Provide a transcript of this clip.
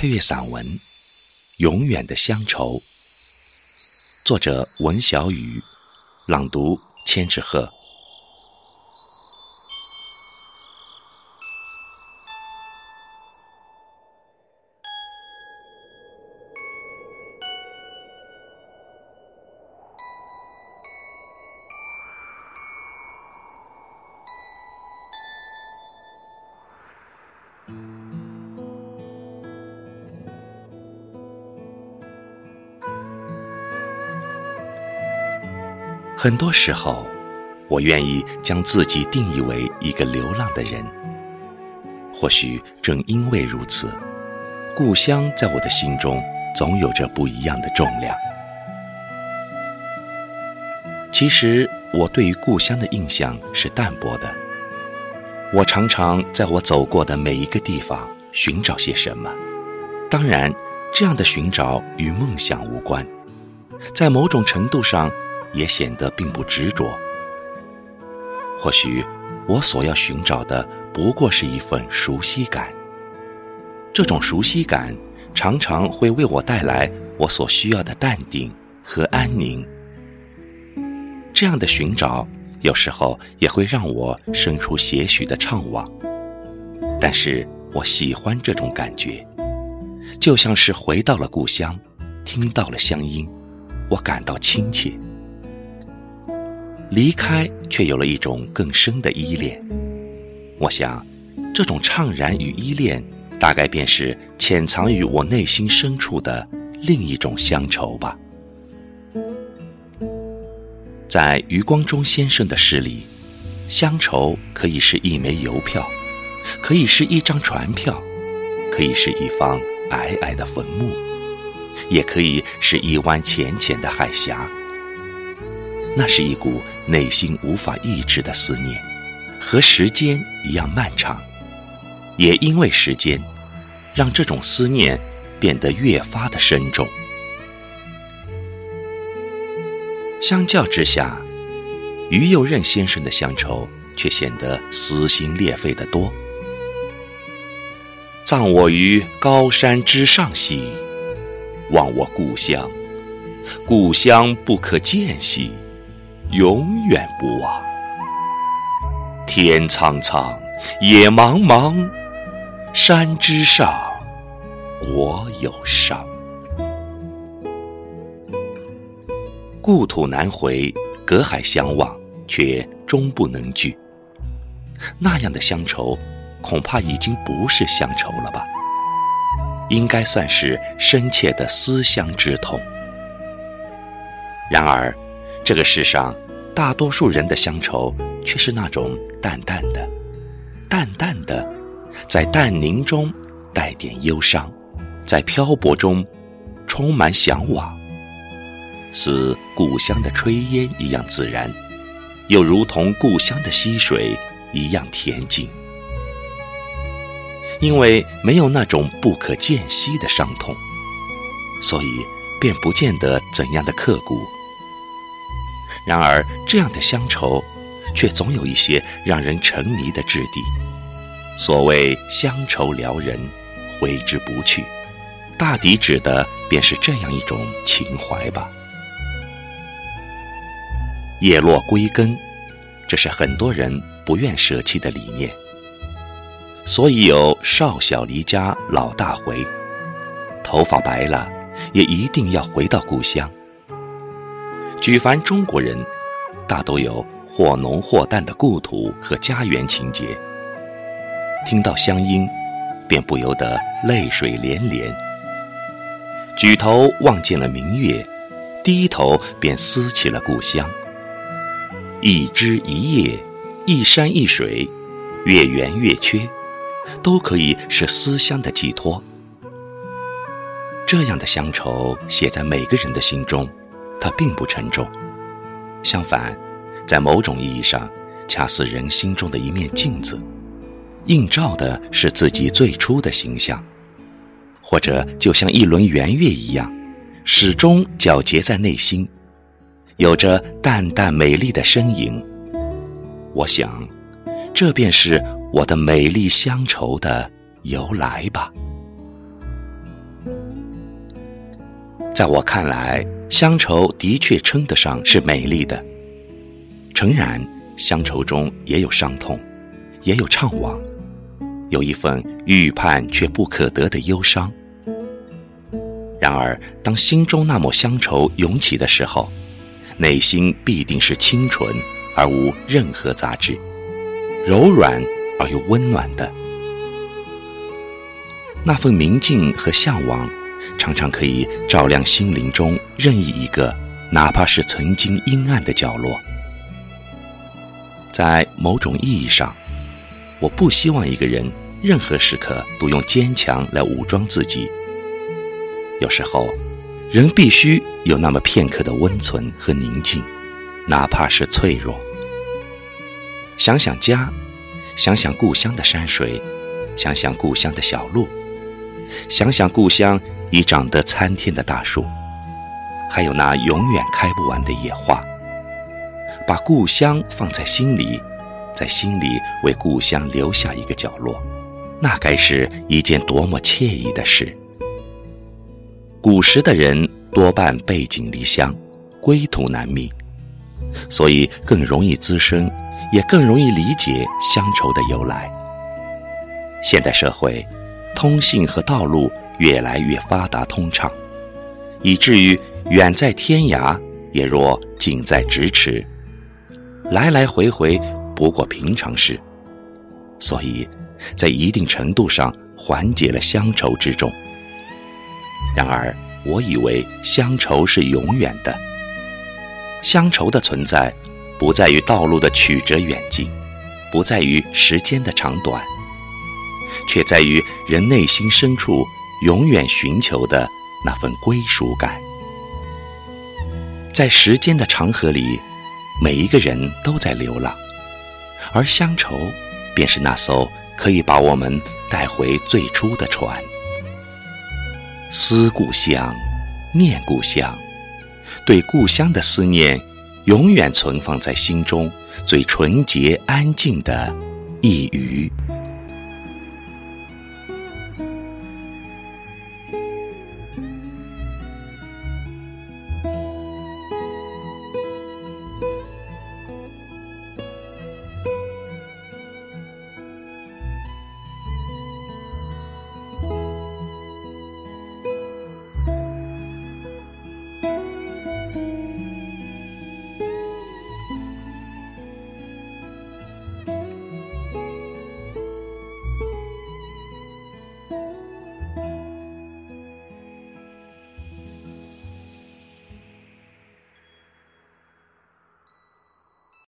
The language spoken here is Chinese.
配乐散文《永远的乡愁》，作者文小雨，朗读千纸鹤。很多时候，我愿意将自己定义为一个流浪的人。或许正因为如此，故乡在我的心中总有着不一样的重量。其实，我对于故乡的印象是淡薄的。我常常在我走过的每一个地方寻找些什么，当然，这样的寻找与梦想无关，在某种程度上。也显得并不执着。或许，我所要寻找的不过是一份熟悉感。这种熟悉感常常会为我带来我所需要的淡定和安宁。这样的寻找有时候也会让我生出些许的怅惘，但是我喜欢这种感觉，就像是回到了故乡，听到了乡音，我感到亲切。离开，却有了一种更深的依恋。我想，这种怅然与依恋，大概便是潜藏于我内心深处的另一种乡愁吧。在余光中先生的诗里，乡愁可以是一枚邮票，可以是一张船票，可以是一方矮矮的坟墓，也可以是一湾浅浅的海峡。那是一股内心无法抑制的思念，和时间一样漫长，也因为时间，让这种思念变得越发的深重。相较之下，于右任先生的乡愁却显得撕心裂肺的多。葬我于高山之上兮，望我故乡，故乡不可见兮。永远不忘。天苍苍，野茫茫，山之上，国有殇。故土难回，隔海相望，却终不能聚。那样的乡愁，恐怕已经不是乡愁了吧？应该算是深切的思乡之痛。然而。这个世上，大多数人的乡愁却是那种淡淡的、淡淡的，在淡宁中带点忧伤，在漂泊中充满向往，似故乡的炊烟一样自然，又如同故乡的溪水一样恬静。因为没有那种不可见息的伤痛，所以便不见得怎样的刻骨。然而，这样的乡愁，却总有一些让人沉迷的质地。所谓乡愁撩人，挥之不去，大抵指的便是这样一种情怀吧。叶落归根，这是很多人不愿舍弃的理念。所以有少小离家老大回，头发白了，也一定要回到故乡。举凡中国人，大都有或浓或淡的故土和家园情结。听到乡音，便不由得泪水连连。举头望见了明月，低头便思起了故乡。一枝一叶，一山一水，月圆月缺，都可以是思乡的寄托。这样的乡愁，写在每个人的心中。它并不沉重，相反，在某种意义上，恰似人心中的一面镜子，映照的是自己最初的形象，或者就像一轮圆月一样，始终皎洁在内心，有着淡淡美丽的身影。我想，这便是我的美丽乡愁的由来吧。在我看来，乡愁的确称得上是美丽的。诚然，乡愁中也有伤痛，也有怅惘，有一份预判却不可得的忧伤。然而，当心中那抹乡愁涌起的时候，内心必定是清纯而无任何杂质，柔软而又温暖的。那份明净和向往，常常可以照亮心灵中任意一个，哪怕是曾经阴暗的角落。在某种意义上，我不希望一个人任何时刻都用坚强来武装自己。有时候，人必须有那么片刻的温存和宁静，哪怕是脆弱。想想家，想想故乡的山水，想想故乡的小路，想想故乡已长得参天的大树，还有那永远开不完的野花。把故乡放在心里，在心里为故乡留下一个角落，那该是一件多么惬意的事。古时的人多半背井离乡，归途难觅，所以更容易滋生，也更容易理解乡愁的由来。现代社会，通信和道路越来越发达通畅，以至于远在天涯，也若近在咫尺，来来回回不过平常事，所以，在一定程度上缓解了乡愁之重。然而，我以为乡愁是永远的。乡愁的存在，不在于道路的曲折远近，不在于时间的长短，却在于人内心深处永远寻求的那份归属感。在时间的长河里，每一个人都在流浪，而乡愁，便是那艘可以把我们带回最初的船。思故乡，念故乡，对故乡的思念，永远存放在心中最纯洁安静的一隅。